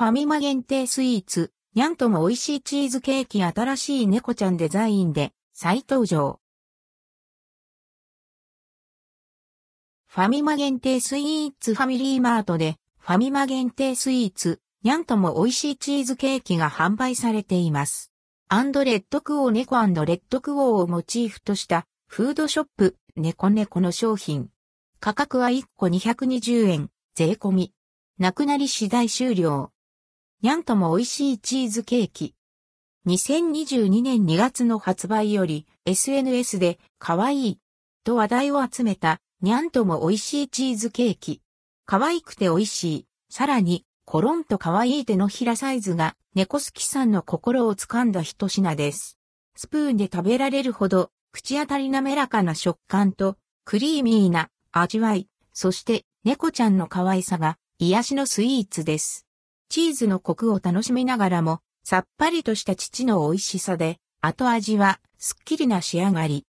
ファミマ限定スイーツ、にゃんとも美味しいチーズケーキ新しい猫ちゃんデザインで再登場。ファミマ限定スイーツファミリーマートで、ファミマ限定スイーツ、にゃんとも美味しいチーズケーキが販売されています。アンドレッドクオー猫レッドクオーをモチーフとしたフードショップ猫猫の商品。価格は1個220円、税込み。なくなり次第終了。にゃんとも美味しいチーズケーキ。2022年2月の発売より SNS で可愛いと話題を集めたにゃんとも美味しいチーズケーキ。可愛くて美味しい。さらに、コロンと可愛い手のひらサイズが猫好きさんの心を掴んだ一品です。スプーンで食べられるほど口当たり滑らかな食感とクリーミーな味わい、そして猫ちゃんの可愛さが癒しのスイーツです。チーズのコクを楽しみながらもさっぱりとした父の美味しさで後味はすっきりな仕上がり。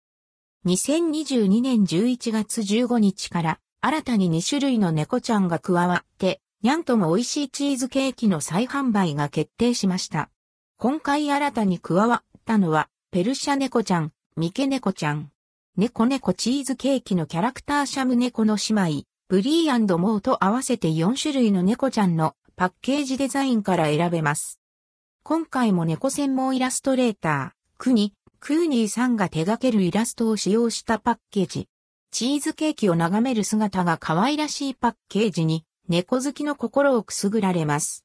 2022年11月15日から新たに2種類の猫ちゃんが加わって、にゃんとも美味しいチーズケーキの再販売が決定しました。今回新たに加わったのは、ペルシャ猫ちゃん、ミケ猫ちゃん、猫猫チーズケーキのキャラクターシャム猫の姉妹、ブリーモーと合わせて4種類の猫ちゃんのパッケージデザインから選べます。今回も猫専門イラストレーター、クニ、クーニーさんが手掛けるイラストを使用したパッケージ。チーズケーキを眺める姿が可愛らしいパッケージに、猫好きの心をくすぐられます。